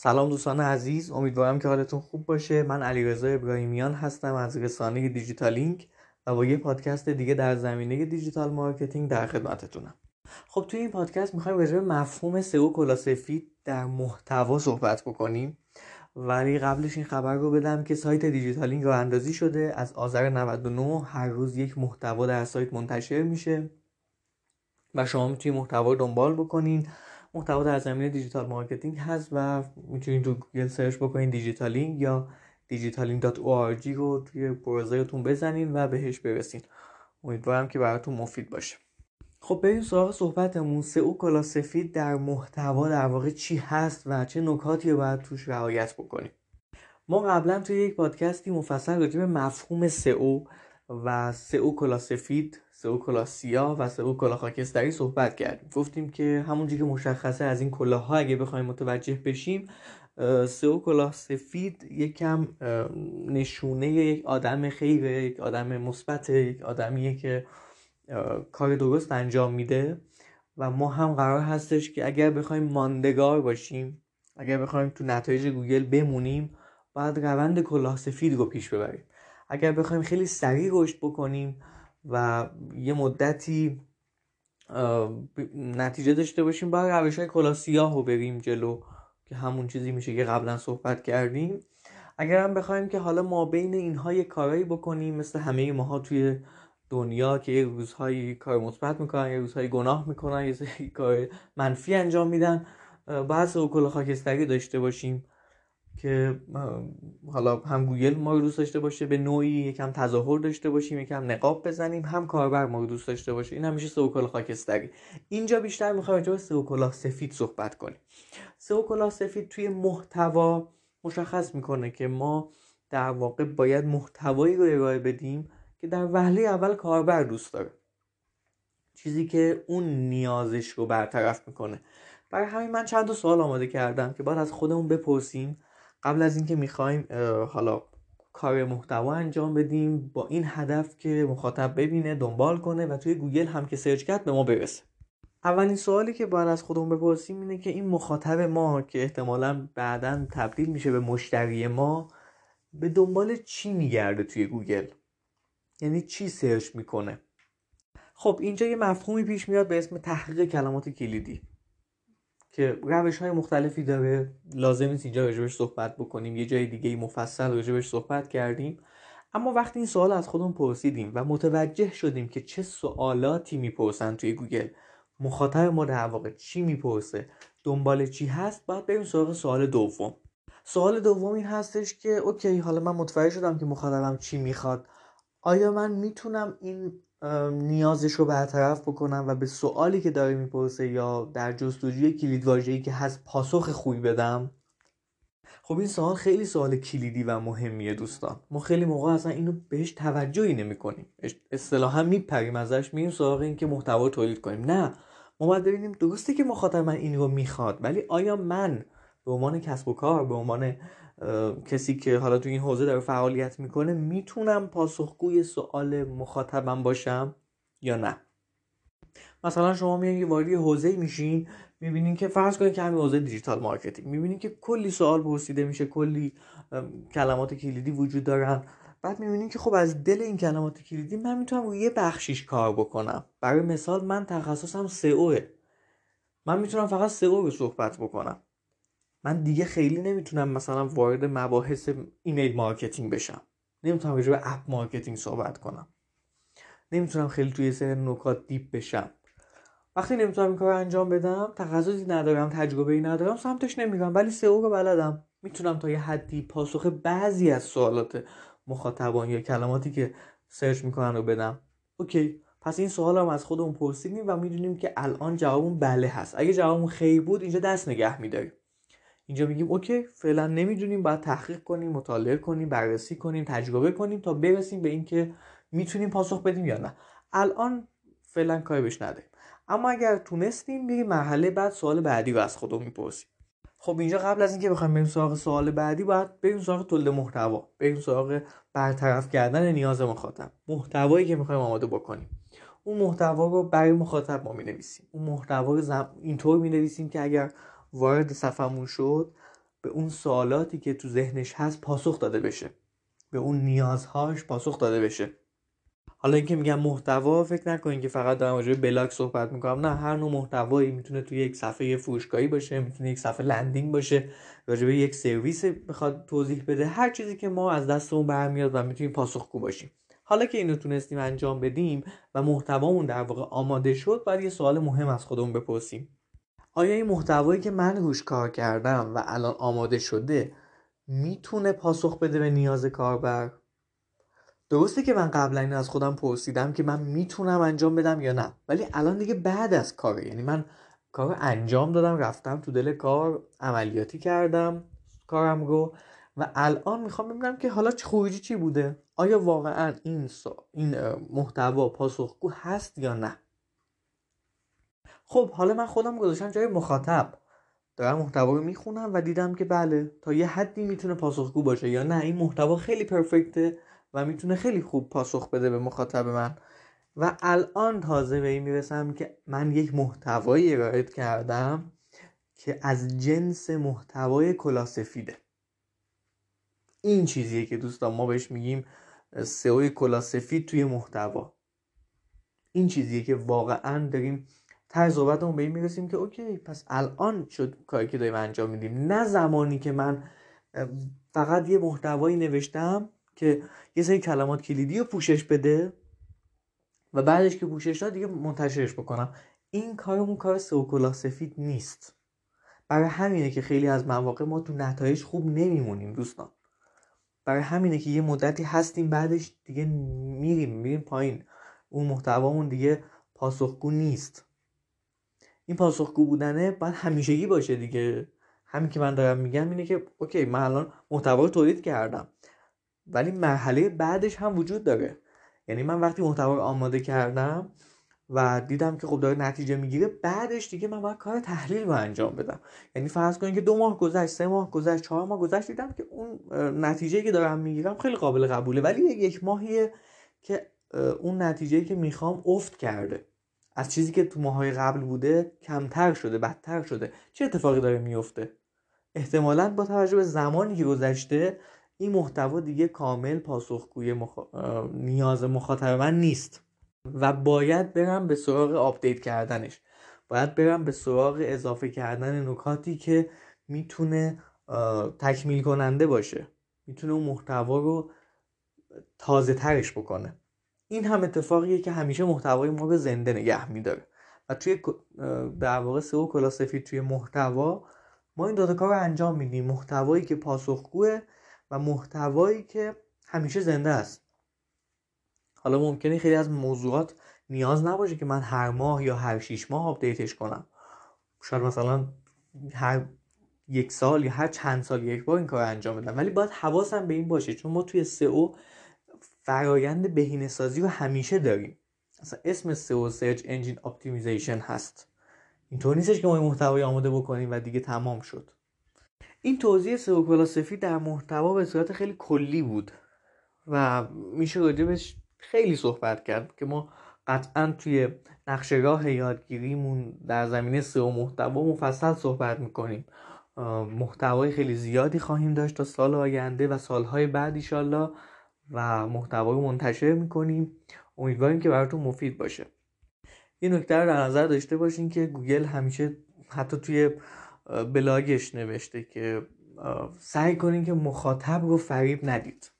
سلام دوستان عزیز امیدوارم که حالتون خوب باشه. من علیرضا ابراهیمیان هستم از رسانه دیجیتالینک و با یه پادکست دیگه در زمینه digital marketing در خدمتتونم. خب توی این پادکست می‌خوایم راجع به مفهوم SEO کلاه سفید در محتوا صحبت بکنیم. ولی قبلش این خبر رو بدم که سایت دیجیتالینک راه اندازی شده. از آذر 99 هر روز یک محتوا در سایت منتشر میشه و شما می‌تونید محتوا دنبال بکنین. محتوا در زمینه digital marketing هست و می‌تونید تو گوگل search بکنین دیجیتالینگ یا digitaling.org رو توی browser تون بزنین و بهش برسین. امیدوارم که براتون مفید باشه. خب بریم سراغ صحبتمون. سئو کلاه سفید در محتوا در واقع چی هست و چه نکاتی رو باید توش رعایت بکنیم؟ ما قبلا توی یک پادکستی مفصل راجع به مفهوم سئو و سئو کلاه سفید سئو کلاه سیاه و سئو کلاه خاکستری صحبت کردیم. گفتیم که همونجوری که مشخصه از این کلاه‌ها اگه بخوایم متوجه بشیم سئو کلا سفید یکم نشونه یک آدم خیره یک آدم مثبت یک آدمیه که کار درست انجام میده و ما هم قرار هستش که اگر بخوایم ماندگار باشیم اگر بخوایم تو نتایج گوگل بمونیم باید روند کلاه سفید رو پیش ببریم. اگر بخوایم خیلی سریع رشد بکنیم و یه مدتی نتیجه داشته باشیم باید روش های کلاه سیاه رو بریم جلو که همون چیزی میشه که قبلا صحبت کردیم. اگر هم بخوایم که حالا ما بین اینها یه کارایی بکنیم مثل همه ماها توی دنیا که یه روزهایی کار مثبت می‌کنن یه روزهایی گناه می‌کنن یه کار منفی انجام میدن بعض کل خاکستری داشته باشیم. که حالا هم گوگل ما رو دوست داشته باشه به نوعی یکم تظاهر داشته باشیم یکم نقاب بزنیم هم کاربر ما رو دوست داشته باشه. این همیشه سوکل خاکستری. اینجا بیشتر می‌خوایم راجع به سئو کلاه سفید صحبت کنیم. سئو کلاه سفید توی محتوا مشخص می‌کنه که ما در واقع باید محتوایی رو ارائه بدیم که در وهله اول کاربر دوست داره. چیزی که اون نیازش رو برطرف می‌کنه. برای همین من چند تا سوال آماده کردم که باید از خودمون بپرسیم. قبل از اینکه می‌خوایم حالا کار محتوا انجام بدیم با این هدف که مخاطب ببینه دنبال کنه و توی گوگل هم که search کرد به ما برسه. اولین سوالی که باید از خودمون بپرسیم اینه که این مخاطب ما که احتمالا بعدا تبدیل میشه به مشتری ما به دنبال چی میگرده توی گوگل؟ یعنی چی search می‌کنه؟ خب اینجا یه مفهومی پیش میاد به اسم تحقیق کلمات کلیدی. که روش های مختلفی داره. لازم نیست اینجا راجبش صحبت بکنیم. یه جای دیگه مفصل راجبش صحبت کردیم. اما وقتی این سوال از خودمون پرسیدیم و متوجه شدیم که چه سوالاتی می‌پرسن توی گوگل مخاطب ما در واقع چی می‌پرسه دنبال چی هست باید بریم سراغ سوال دوم. سوال دوم این هستش که اوکی حالا من متوجه شدم که مخاطبم چی می‌خواد. آیا من می‌تونم این نیازش رو برطرف بکنم و به سوالی که داره می‌پرسه یا در جستجوی کلید که هست پاسخ خوبی بدم؟ خب این سوال خیلی سوال کلیدی و مهمیه دوستان. ما خیلی موقع اصلا اینو بهش توجهی نمی کنیم اصطلاحا میپریم ازش میریم سراغ این که محتوا تولید کنیم. نه. ما باید ببینیم درسته که مخاطب من این رو می‌خواد ولی آیا من به عنوان کسب و کار به عنوان کسی که حالا تو این حوزه داره فعالیت می‌کنه می‌تونم پاسخگوی سوال مخاطبم باشم یا نه؟ مثلا شما میان یه وارد حوزه میشین می‌بینین که فرض کنید که همین حوزه digital marketing می‌بینین که کلی سوال پرسیده میشه کلی کلمات کلیدی وجود دارن. بعد می‌بینین که خب از دل این کلمات کلیدی من می‌تونم روی یه بخشیش کار بکنم. برای مثال من تخصصم سئوه. من می‌تونم فقط سئو رو صحبت بکنم. من دیگه خیلی نمی‌تونم مثلا وارد مباحث email marketing بشم. نمی‌تونم راجع به app marketing صحبت کنم. نمی‌تونم خیلی توی سری نکات deep بشم. وقتی نمی‌تونم این کار انجام بدم تخصصی ندارم تجربه ای ندارم سمتش نمیرم ولی سئو رو بلدم. می‌تونم تا یه حدی پاسخ بعضی از سوالات مخاطبان یا کلماتی که search می‌کنن رو بدم. okay پس این سوال هم از خودمون پرسیدیم و می‌دونیم که الان جوابمون بله هست. اگه جوابمون خیر بود اینجا دست نگه میداریم. اینجا میگیم okay فعلا نمی‌دونیم باید تحقیق کنیم مطالعه کنیم بررسی کنیم تجربه کنیم تا برسیم به اینکه می‌تونیم پاسخ بدیم یا نه. الان فعلا کاری بهش نداریم. اما اگر تونستیم بریم مرحله بعد سوال بعدی رو از خودمون می‌پرسیم. خب اینجا قبل از اینکه بخوایم بریم سراغ سوال بعدی باید بریم سراغ تولید محتوا. بریم سراغ برطرف کردن نیاز مخاطب. محتوایی که می‌خوایم آماده بکنیم. اون محتوا رو برای مخاطب ما می‌نویسیم. اون محتوا رو زم... اینطور می‌نویسیم که اگر وارد صفحمون شد به اون سوالاتی که تو ذهنش هست پاسخ داده بشه. به اون نیازهاش پاسخ داده بشه. حالا اینکه میگم محتوا فکر نکنین که فقط در مورد بلاگ صحبت می‌کنم. نه هر نوع محتوایی می‌تونه توی یک صفحه فروشگاهی باشه می‌تونه یک صفحه landing باشه راجع به یک سرویس بخواد توضیح بده. هر چیزی که ما از دستمون برمیاد و می‌تونیم پاسخگو باشیم. حالا که اینو تونستیم انجام بدیم و محتوامون در واقع آماده شد باید یه سوال مهم از خودمون بپرسیم. آیا این محتوایی که من روش کار کردم و الان آماده شده می‌تونه پاسخ بده به نیاز کاربر؟ درسته که من قبلا این از خودم پرسیدم که من می‌تونم انجام بدم یا نه ولی الان دیگه بعد از کاره یعنی من کار انجام دادم رفتم تو دل کار عملیاتی کردم کارم رو و الان می‌خوام ببینم که حالا خروجی چی بوده؟ آیا واقعا این این محتوا پاسخگو هست یا نه؟ خب حالا من خودم گذاشتم جای مخاطب. دارم محتوا رو می‌خونم و دیدم که بله تا یه حدی می‌تونه پاسخگو باشه یا نه. این محتوا خیلی پرفکته و می‌تونه خیلی خوب پاسخ بده به مخاطب من. و الان تازه به این می‌رسم که من یک محتوایی ارائه کردم که از جنس محتوای کلاسفیده این چیزیه که دوستان ما بهش میگیم سئو کلاسفید توی محتوا. این چیزیه که واقعا داریم ته صحبتمون به این می‌رسیم که اوکی پس الان شد کاری که داریم انجام میدیم. نه زمانی که من فقط یه محتوایی نوشتم که یه سری کلمات کلیدی رو پوشش بده و بعدش که پوشش داد دیگه منتشرش بکنم. این کارمون کار سوکولا سفید نیست. برای همینه که خیلی از مواقع ما تو نتایج خوب نمیمونیم دوستان. برای همینه که یه مدتی هستیم بعدش دیگه میریم میریم پایین. اون محتوامون دیگه پاسخگو نیست. این پاسخگو بودنه باید همیشگی باشه دیگه. همین که من دارم میگم اینه که اوکی من الان محتوا رو تولید کردم ولی مرحله بعدش هم وجود داره. یعنی من وقتی محتوا رو آماده کردم و دیدم که خب داره نتیجه می‌گیره بعدش دیگه من باید کار تحلیل رو انجام بدم. یعنی فرض کنید که دو ماه گذشت سه ماه گذشت چهار ماه گذشت دیدم که اون نتیجه که دارم می‌گیرم خیلی قابل قبوله. ولی یک ماهیه که اون نتیجه که می‌خوام افت کرده. از چیزی که تو ماهای قبل بوده کمتر شده بدتر شده. چه اتفاقی داره میفته؟ احتمالا با توجه به زمانی که گذشته این محتوا دیگه کامل پاسخگوی مخ... نیاز مخاطب من نیست و باید برم به سراغ آپدیت کردنش. باید برم به سراغ اضافه کردن نکاتی که می‌تونه تکمیل کننده باشه. می‌تونه اون محتوا رو تازه ترش بکنه. این هم اتفاقیه که همیشه محتوای ما رو زنده نگه میداره. و توی در واقع سئو کلاسفی توی محتوا ما این دوتا کار رو انجام میدیم. محتوایی که پاسخگوه و محتوایی که همیشه زنده است. حالا ممکنه خیلی از موضوعات نیاز نباشه که من هر ماه یا هر شیش ماه آپدیتش کنم. شاید مثلا هر یک سال یا هر چند سال یک بار این کار انجام بدم. ولی باید حواسم به این باشه. چون ما توی سئو فرایند بهینه سازی رو همیشه داریم. اصلا اسم سئو search engine optimization هست. اینطور نیستش که ما محتوای آماده بکنیم و دیگه تمام شد. این توضیح سئو سفید در محتوا به صورت خیلی کلی بود و میشه راجبش خیلی صحبت کرد که ما قطعا توی نقشه راه یادگیریمون در زمینه سئو محتوا مفصل صحبت می‌کنیم. محتوای خیلی زیادی خواهیم داشت تا سال آینده و سالهای بعد ایشالله و محتوای منتشر می‌کنیم. امیدواریم که براتون مفید باشه. یه نکته رو در نظر داشته باشین که گوگل همیشه حتی توی بلاگش نوشته که سعی کنین که مخاطب رو فریب ندید.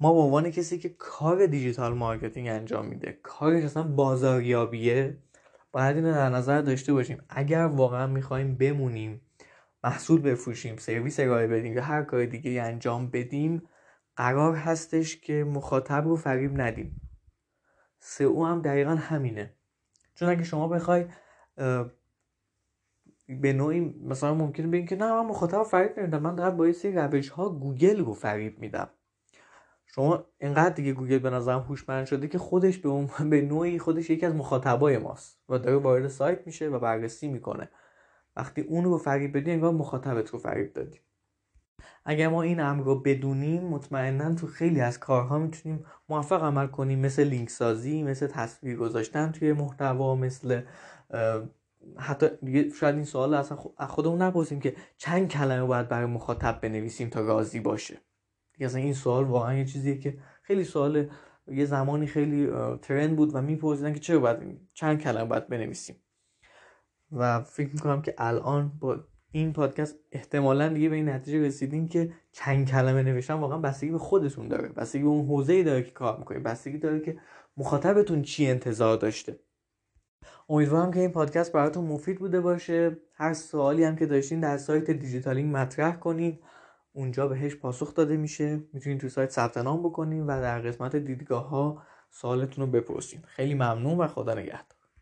ما به عنوان کسی که کار digital marketing انجام میده کارش اصلا بازاریابیه باید اینو در نظر داشته باشیم. اگر واقعا می‌خوایم بمونیم محصول بفروشیم سرویس ارائه بدیم یا هر کار دیگه انجام بدیم قرار هستش که مخاطب رو فریب ندیم. سئو هم دقیقا همینه. چون اگه شما بخوای به نوعی مثلا ممکنه بگین که نه من مخاطب فریب نمیدم. من دارم با یه روش ها گوگل رو فریب میدم. شما اینقدر دیگه گوگل به نظرم هوشمند شده که خودش به اون به نوعی خودش یکی از مخاطبای ماست و داره وارد سایت میشه و بررسی می‌کنه. وقتی اون رو فریب بدی انگار مخاطبت رو فریب دادی. اگر ما این امر رو بدونیم مطمئنا تو خیلی از کارها می‌تونیم موفق عمل کنیم. مثل لینک سازی مثل تصویر گذاشتن توی محتوا مثل حتی شاید این سوال اصلا خودمون نپرسیم که چند کلمه باید برای مخاطب بنویسیم تا راضی باشه. دیگه اصلا این سوال واقعا یه چیزیه که خیلی سوال یه زمانی خیلی ترند بود و میپرسیدن که چرا باید چند کلمه باید بنویسیم. و فکر می‌کنم که الان با این پادکست احتمالا دیگه به این نتیجه رسیدیم که چند کلمه نوشتن واقعا بستگی به خودتون داره بستگی به اون حوزه داره که کار می‌کنید بستگی داره که مخاطبتون چی انتظار داشته. امیدوارم که این پادکست براتون مفید بوده باشه. هر سوالی هم که داشتین در سایت دیجیتالینگ مطرح کنین. اونجا بهش پاسخ داده میشه. می‌تونید تو سایت ثبت نام بکنین و در قسمت دیدگاه ها سوالتون رو بپرسین. خیلی ممنون و خدا نگهدار.